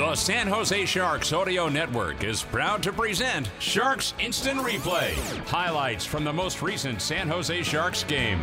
The San Jose Sharks Audio Network is proud to present Sharks Instant Replay. Highlights from the most recent San Jose Sharks game.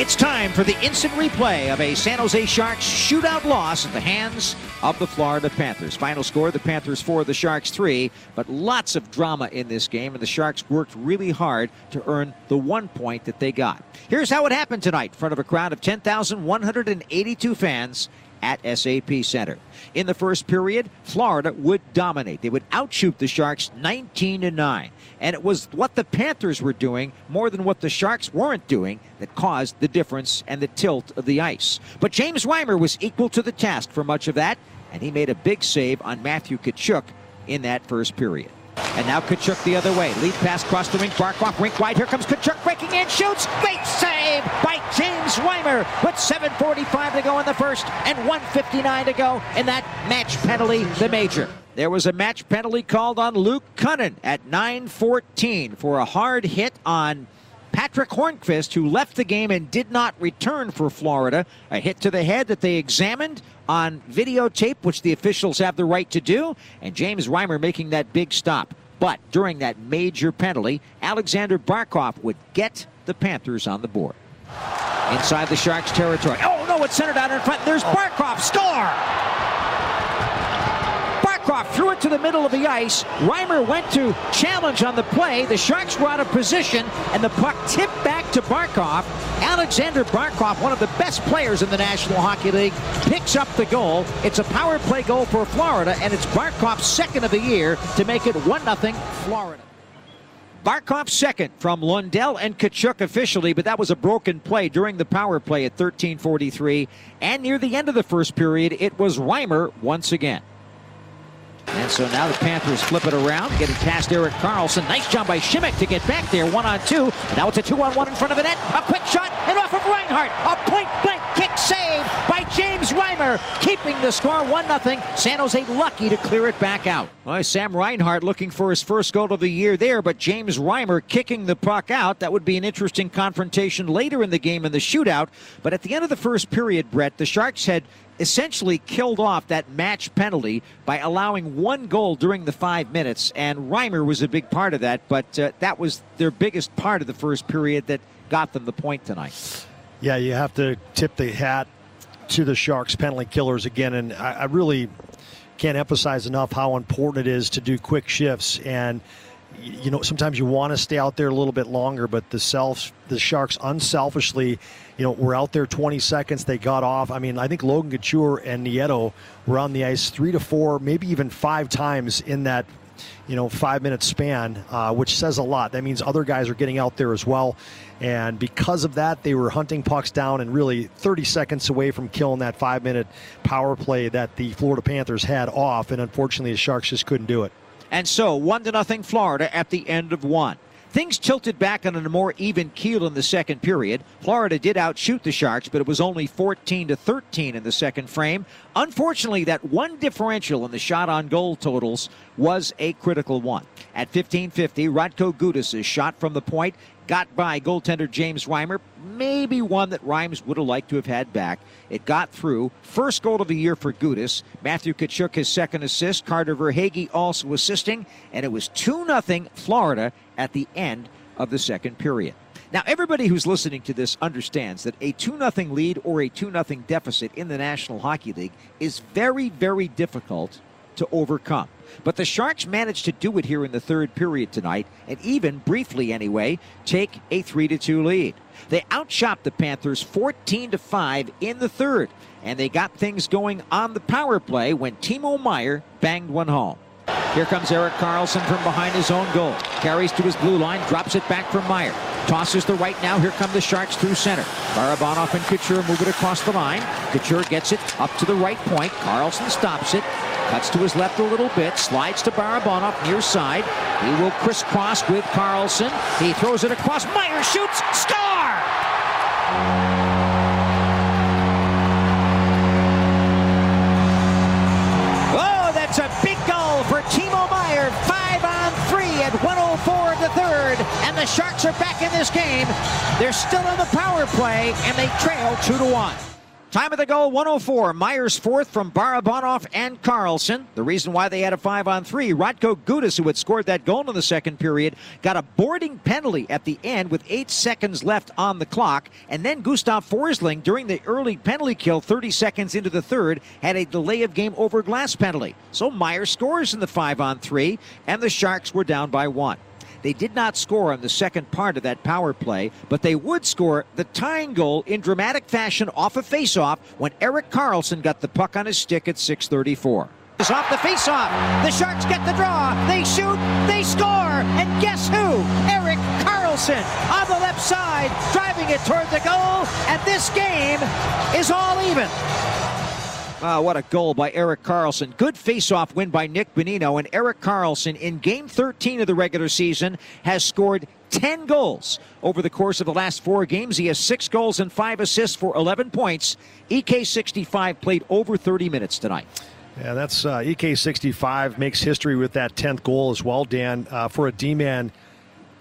It's time for the instant replay of a San Jose Sharks shootout loss at the hands of the Florida Panthers. Final score the Panthers 4, the Sharks 3, but lots of drama in this game, and the Sharks worked really hard to earn the one point that they got. Here's how it happened tonight in front of a crowd of 10,182 fans at SAP Center. In the first period, Florida would dominate. They would outshoot the Sharks 19 to 9. And it was what the Panthers were doing more than what the Sharks weren't doing that caused the difference and the tilt of the ice. But James Reimer was equal to the task for much of that, and he made a big save on Matthew Tkachuk in that first period. And now Tkachuk the other way. Lead pass across the rink. Barkov rink wide. Here comes Tkachuk breaking in. Shoots. Great save by James Reimer with 7.45 to go in the first and 159 to go in that match penalty, the major. There was a match penalty called on Luke Kunin at 9.14 for a hard hit on Patric Hornqvist, who left the game and did not return for Florida. A hit to the head that they examined on videotape, which the officials have the right to do, and James Reimer making that big stop. But during that major penalty, Alexander Barkov would get the Panthers on the board. Inside the Sharks' territory. Oh, no, it's centered out in front. There's oh. Barkov. Score! Barkov threw it to the middle of the ice. Reimer went to challenge on the play. The Sharks were out of position, and the puck tipped back to Barkov. Alexander Barkov, one of the best players in the National Hockey League, picks up the goal. It's a power play goal for Florida, and it's Barkov's second of the year to make it 1 0 Florida. Barkov second from Lundell and Tkachuk officially, but that was a broken play during the power play at 13:43, and near the end of the first period, it was Reimer once again. And so now the Panthers flip it around, get it past Erik Karlsson. Nice job by Simek to get back there, one on two. Now it's a two on one in front of the net. A quick shot and off of Reinhart. A point blank kick save by James Reimer, keeping the score 1 0. San Jose lucky to clear it back out. Well, Sam Reinhart looking for his first goal of the year there, but James Reimer kicking the puck out. That would be an interesting confrontation later in the game in the shootout. But at the end of the first period, Brett, the Sharks had essentially killed off that match penalty by allowing one goal during the five minutes, and Reimer was a big part of that, but uh, that was their biggest part of the first period that got them the point tonight. Yeah, you have to tip the hat to the Sharks penalty killers again, and I, I really can't emphasize enough how important it is to do quick shifts and you know sometimes you want to stay out there a little bit longer but the self the sharks unselfishly you know, were out there 20 seconds. They got off. I mean, I think Logan Couture and Nieto were on the ice three to four, maybe even five times in that you know, five minute span, uh, which says a lot. That means other guys are getting out there as well. And because of that, they were hunting pucks down and really 30 seconds away from killing that five minute power play that the Florida Panthers had off. And unfortunately, the Sharks just couldn't do it. And so, one to nothing Florida at the end of one. Things tilted back on a more even keel in the second period. Florida did outshoot the Sharks, but it was only 14 to 13 in the second frame. Unfortunately, that one differential in the shot on goal totals was a critical one. At 15:50, Radko Gudas' shot from the point got by goaltender James Reimer, maybe one that Reimer would have liked to have had back. It got through. First goal of the year for Gudas. Matthew Tkachuk his second assist. Carter Verhaeghe also assisting, and it was 2 0 Florida at the end of the second period. Now, everybody who's listening to this understands that a 2 0 lead or a 2 0 deficit in the National Hockey League is very, very difficult to overcome. But the Sharks managed to do it here in the third period tonight, and even briefly anyway, take a 3 2 lead. They outshot the Panthers 14 to 5 in the third, and they got things going on the power play when Timo Meier banged one home. Here comes Erik Karlsson from behind his own goal. Carries to his blue line, drops it back from Meier. Tosses the right now. Here come the Sharks through center. Barabanov and Couture move it across the line. Couture gets it up to the right point. Karlsson stops it. Cuts to his left a little bit. Slides to Barabanov near side. He will crisscross with Karlsson. He throws it across. Meier shoots. Score! Oh, that's a big goal for Timo Meier. Five on three at 104 in the third. And the Sharks are back in this game. They're still on the power play, and they trail 2 to 1. Time of the goal 104. Meier's fourth from Barabanov and Carlson. The reason why they had a five on three, Radko Gudas, who had scored that goal in the second period, got a boarding penalty at the end with eight seconds left on the clock. And then Gustav Forsling, during the early penalty kill, 30 seconds into the third, had a delay of game over glass penalty. So Meier scores in the five on three, and the Sharks were down by one. They did not score on the second part of that power play, but they would score the tying goal in dramatic fashion off a faceoff when Erik Karlsson got the puck on his stick at 634. Is off the faceoff. The Sharks get the draw. They shoot. They score. And guess who? Erik Karlsson on the left side, driving it toward the goal. And this game is all even. Oh, what a goal by Erik Karlsson. Good face-off win by Nick Bonino. And Erik Karlsson, in game 13 of the regular season, has scored 10 goals over the course of the last four games. He has six goals and five assists for 11 points. EK65 played over 30 minutes tonight. Yeah, that's uh, EK65 makes history with that 10th goal as well, Dan, uh, for a D-man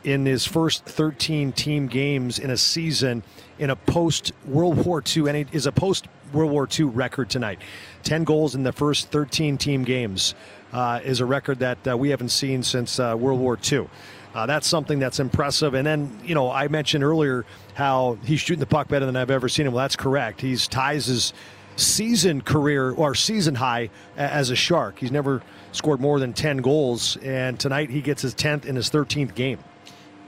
in his first 13 team games in a season in a post World War II, and is a post World War II record tonight. 10 goals in the first 13 team games uh, is a record that uh, we haven't seen since uh, World War II. Uh, that's something that's impressive. And then, you know, I mentioned earlier how he's shooting the puck better than I've ever seen him. Well, that's correct. He's ties his season career or season high as a Shark. He's never scored more than 10 goals, and tonight he gets his 10th in his 13th game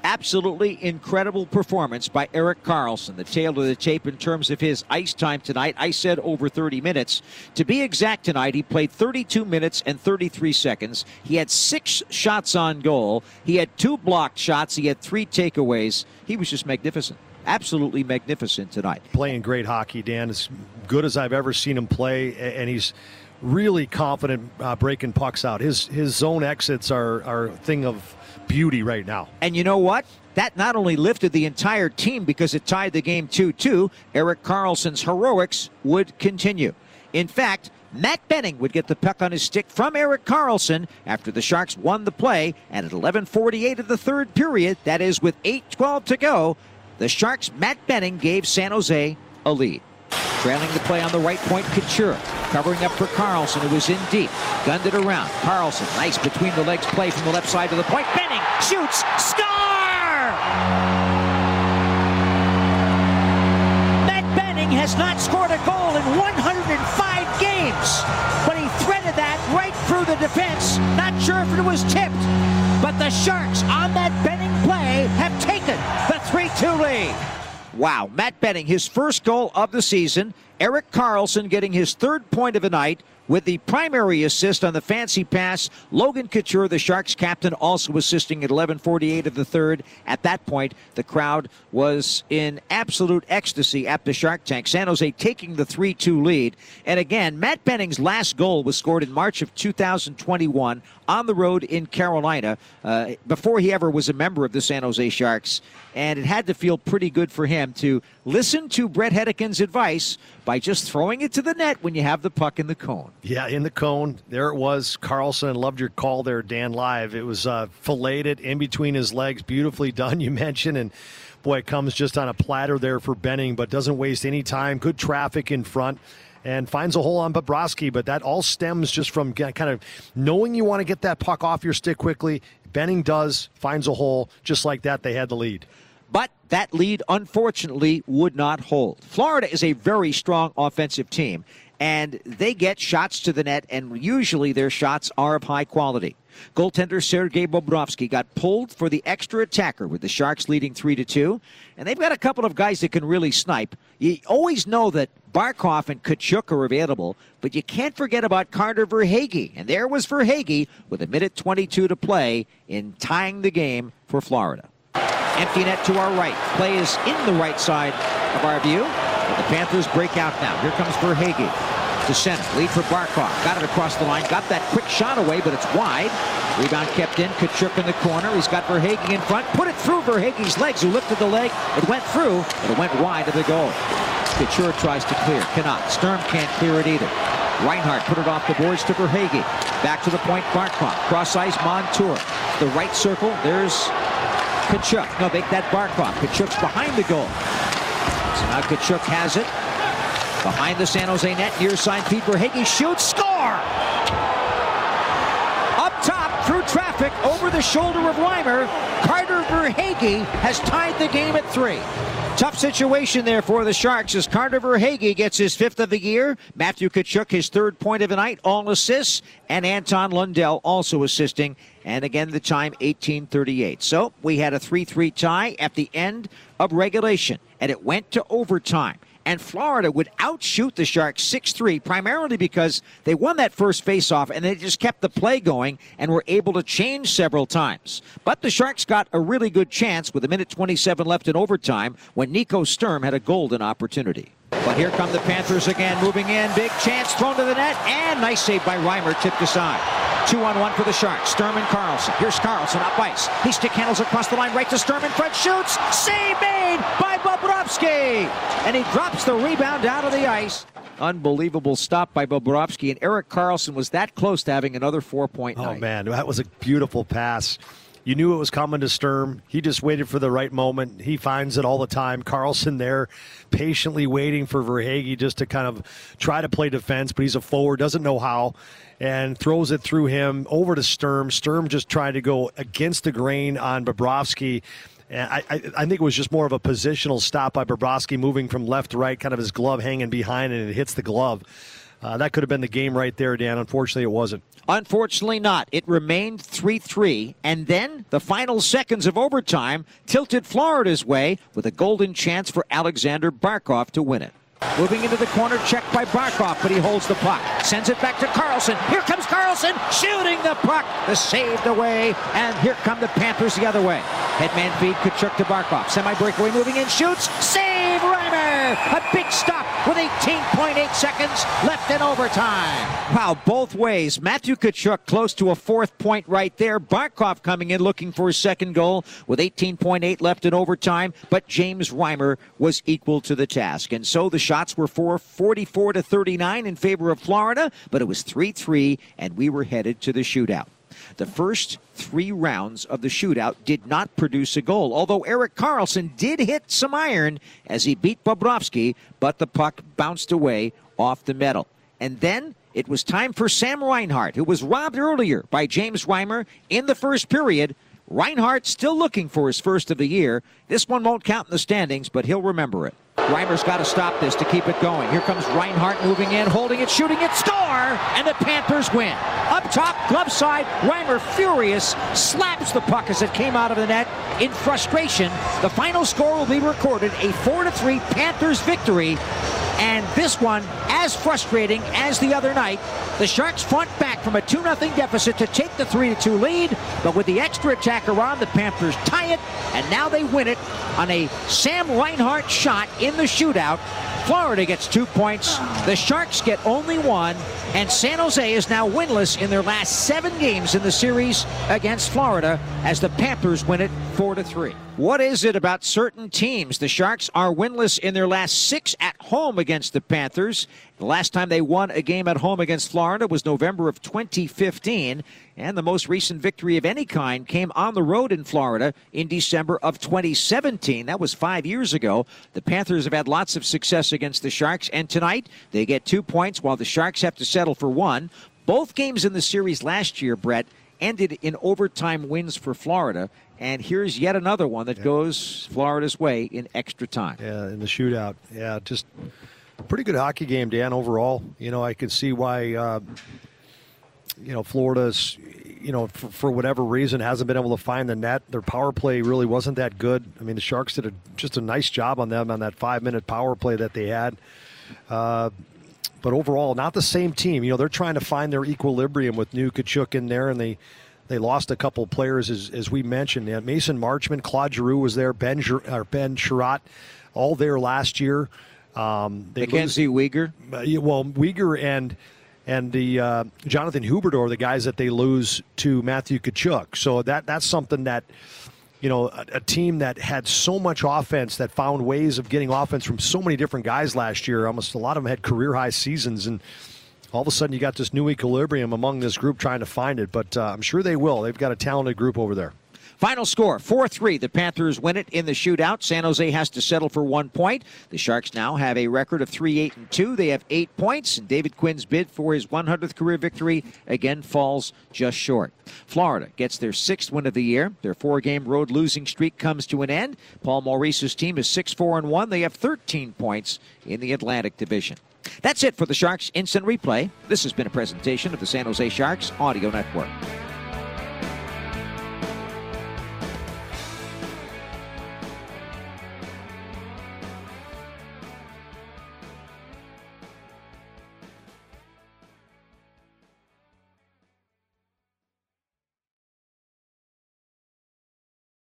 absolutely incredible performance by Erik Karlsson. The tail of the tape in terms of his ice time tonight. I said over 30 minutes. To be exact tonight, he played 32 minutes and 33 seconds. He had six shots on goal. He had two blocked shots. He had three takeaways. He was just magnificent. Absolutely magnificent tonight. Playing great hockey, Dan. As good as I've ever seen him play, and he's really confident uh, breaking pucks out. His his zone exits are are a thing of beauty right now. And you know what? That not only lifted the entire team because it tied the game 2 2, Erik Karlsson's heroics would continue. In fact, Matt Benning would get the puck on his stick from Erik Karlsson after the Sharks won the play. And at 11:48 of the third period, that is with 8:12 to go, the Sharks' Matt Benning gave San Jose a lead. Trailing the play on the right point, Couture. Covering up for Karlsson, who was in deep. Gunned it around. Karlsson, nice between the legs play from the left side to the point. Benning shoots, score! Matt Benning has not scored a goal in 105 games, but he threaded that right through the defense. Not sure if it was tipped, but the Sharks on that Benning play have taken the 3-2 lead. Wow. Matt Benning, his first goal of the season. Erik Karlsson getting his third point of the night with the primary assist on the fancy pass. Logan Couture, the Sharks captain, also assisting at 11:48 of the third. At that point, the crowd was in absolute ecstasy at the Shark Tank. San Jose taking the 3-2 lead. And again, Matt Benning's last goal was scored in March of 2021 on the road in Carolina uh, before he ever was a member of the San Jose Sharks. And it had to feel pretty good for him to listen to Brett Hedican's advice by just throwing it to the net when you have the puck in the cone. Yeah, in the cone. There it was. Karlsson loved your call there, Dan, live. It was uh, filleted in between his legs. Beautifully done, you mentioned. And boy, it comes just on a platter there for Benning, but doesn't waste any time. Good traffic in front and finds a hole on Bobrovsky. But that all stems just from kind of knowing you want to get that puck off your stick quickly. Benning does, finds a hole. Just like that, they had the lead. But that lead, unfortunately, would not hold. Florida is a very strong offensive team, and they get shots to the net, and usually their shots are of high quality. Goaltender Sergei Bobrovsky got pulled for the extra attacker with the Sharks leading 3 to 2, and they've got a couple of guys that can really snipe. You always know that Barkov and Tkachuk are available, but you can't forget about Carter Verhaeghe. And there was Verhaeghe with a minute 22 to play in tying the game for Florida. Empty net to our right. Play is in the right side of our view. The Panthers break out now. Here comes Verhaeghe to center. Lead for Barkov. Got it across the line. Got that quick shot away, but it's wide. Rebound kept in. Tkachuk in the corner. He's got Verhaeghe in front. Put it through Verhaeghe's legs, who lifted the leg. It went through, but it went wide of the goal. Couture tries to clear. Cannot. Sturm can't clear it either. Reinhart put it off the boards to Verhaeghe. Back to the point, Barkov. Cross ice, Montour. The right circle, there's Tkachuk. No, make that Barkov. Tkachuk's behind the goal. So now Tkachuk has it. Behind the San Jose net, near side feed Verhaeghe shoots, score! Up top, through traffic, over the shoulder of Reimer, Carter Verhaeghe has tied the game at three. Tough situation there for the Sharks as Carter Verhaeghe gets his fifth of the year. Matthew Tkachuk his third point of the night, all assists, and Anton Lundell also assisting. And again, the time 1838. So we had a 3-3 tie at the end of regulation, and it went to overtime and Florida would outshoot the Sharks 6 3, primarily because they won that first faceoff and they just kept the play going and were able to change several times. But the Sharks got a really good chance with a minute 27 left in overtime when Nico Sturm had a golden opportunity. But here come the Panthers again, moving in. Big chance thrown to the net, and nice save by Reimer, tipped aside. Two on one for the Sharks. Sturm and Karlsson. Here's Karlsson up ice. He stick handles across the line, right to Sturm Fred shoots. Save made by Bobrovsky, and he drops the rebound out of the ice. Unbelievable stop by Bobrovsky, and Erik Karlsson was that close to having another four-point oh, night. Oh man, that was a beautiful pass. You knew it was coming to Sturm. He just waited for the right moment. He finds it all the time. Karlsson there patiently waiting for Verhaeghe just to kind of try to play defense, but he's a forward, doesn't know how, and throws it through him over to Sturm. Sturm just tried to go against the grain on Bobrovsky. And I, I, I, think it was just more of a positional stop by Bobrovsky moving from left to right, kind of his glove hanging behind, and it hits the glove. Uh, that could have been the game right there, Dan. Unfortunately, it wasn't. Unfortunately, not. It remained 3 3. And then the final seconds of overtime tilted Florida's way with a golden chance for Alexander Barkov to win it. Moving into the corner, checked by Barkov, but he holds the puck. Sends it back to Karlsson. Here comes Karlsson, shooting the puck. The saved away, and here come the Panthers the other way. Headman feed, Tkachuk to Barkov. Semi-breakaway moving in, shoots. Save Reimer! A big stop with 18.8 seconds left in overtime. Wow, both ways. Matthew Tkachuk close to a fourth point right there. Barkov coming in looking for his second goal with 18.8 left in overtime, but James Reimer was equal to the task. And so the shots were for 44 to 39 in favor of Florida, but it was 3 3, and we were headed to the shootout. The first three rounds of the shootout did not produce a goal, although Erik Karlsson did hit some iron as he beat Bobrovsky, but the puck bounced away off the metal. And then it was time for Sam Reinhart, who was robbed earlier by James Reimer in the first period. Reinhart still looking for his first of the year. This one won't count in the standings, but he'll remember it. Reimer's got to stop this to keep it going. Here comes Reinhart moving in, holding it, shooting it, score! And the Panthers win. Up top, glove side, Reimer furious, slaps the puck as it came out of the net. In frustration, the final score will be recorded a 4 3 Panthers victory. And this one, as frustrating as the other night, the Sharks front back from a 2 0 deficit to take the 3 2 lead. But with the extra attacker on, the Panthers tie it, and now they win it on a Sam Reinhart shot in the shootout. Florida gets two points. The Sharks get only one. And San Jose is now winless in their last seven games in the series against Florida as the Panthers win it 4 to 3. What is it about certain teams? The Sharks are winless in their last six at home against the Panthers. The last time they won a game at home against Florida was November of 2015. And the most recent victory of any kind came on the road in Florida in December of 2017. That was five years ago. The Panthers have had lots of success against the Sharks. And tonight, they get two points while the Sharks have to settle for one. Both games in the series last year, Brett, ended in overtime wins for Florida. And here's yet another one that yeah. goes Florida's way in extra time. Yeah, in the shootout. Yeah, just pretty good hockey game, Dan, overall. You know, I can see why, uh, you know, Florida's, you know, for, for, whatever reason, hasn't been able to find the net. Their power play really wasn't that good. I mean, the Sharks did a, just a nice job on them on that five minute power play that they had. Uh, but overall, not the same team. You know, they're trying to find their equilibrium with new Tkachuk in there, and they they lost a couple players as, as we mentioned. Yeah, Mason Marchment, Claude Giroux was there, Ben or Ben Chiarot, all there last year. Um, they Mackenzie lose, Weegar. Uh, well, Weegar and and the uh, Jonathan Huberdeau, the guys that they lose to Matthew Tkachuk. So that that's something that you know a, a, team that had so much offense that found ways of getting offense from so many different guys last year. Almost a lot of them had career high seasons and. All of a sudden, you got this new equilibrium among this group trying to find it, but uh, I'm sure they will. They've got a talented group over there. Final score 4 3. The Panthers win it in the shootout. San Jose has to settle for one point. The Sharks now have a record of 3 8 and 2. They have eight points, and David Quinn's bid for his 100th career victory again falls just short. Florida gets their sixth win of the year. Their four game road losing streak comes to an end. Paul Maurice's team is 6 4 and 1. They have 13 points in the Atlantic Division. That's it for the Sharks Instant Replay. This has been a presentation of the San Jose Sharks Audio Network.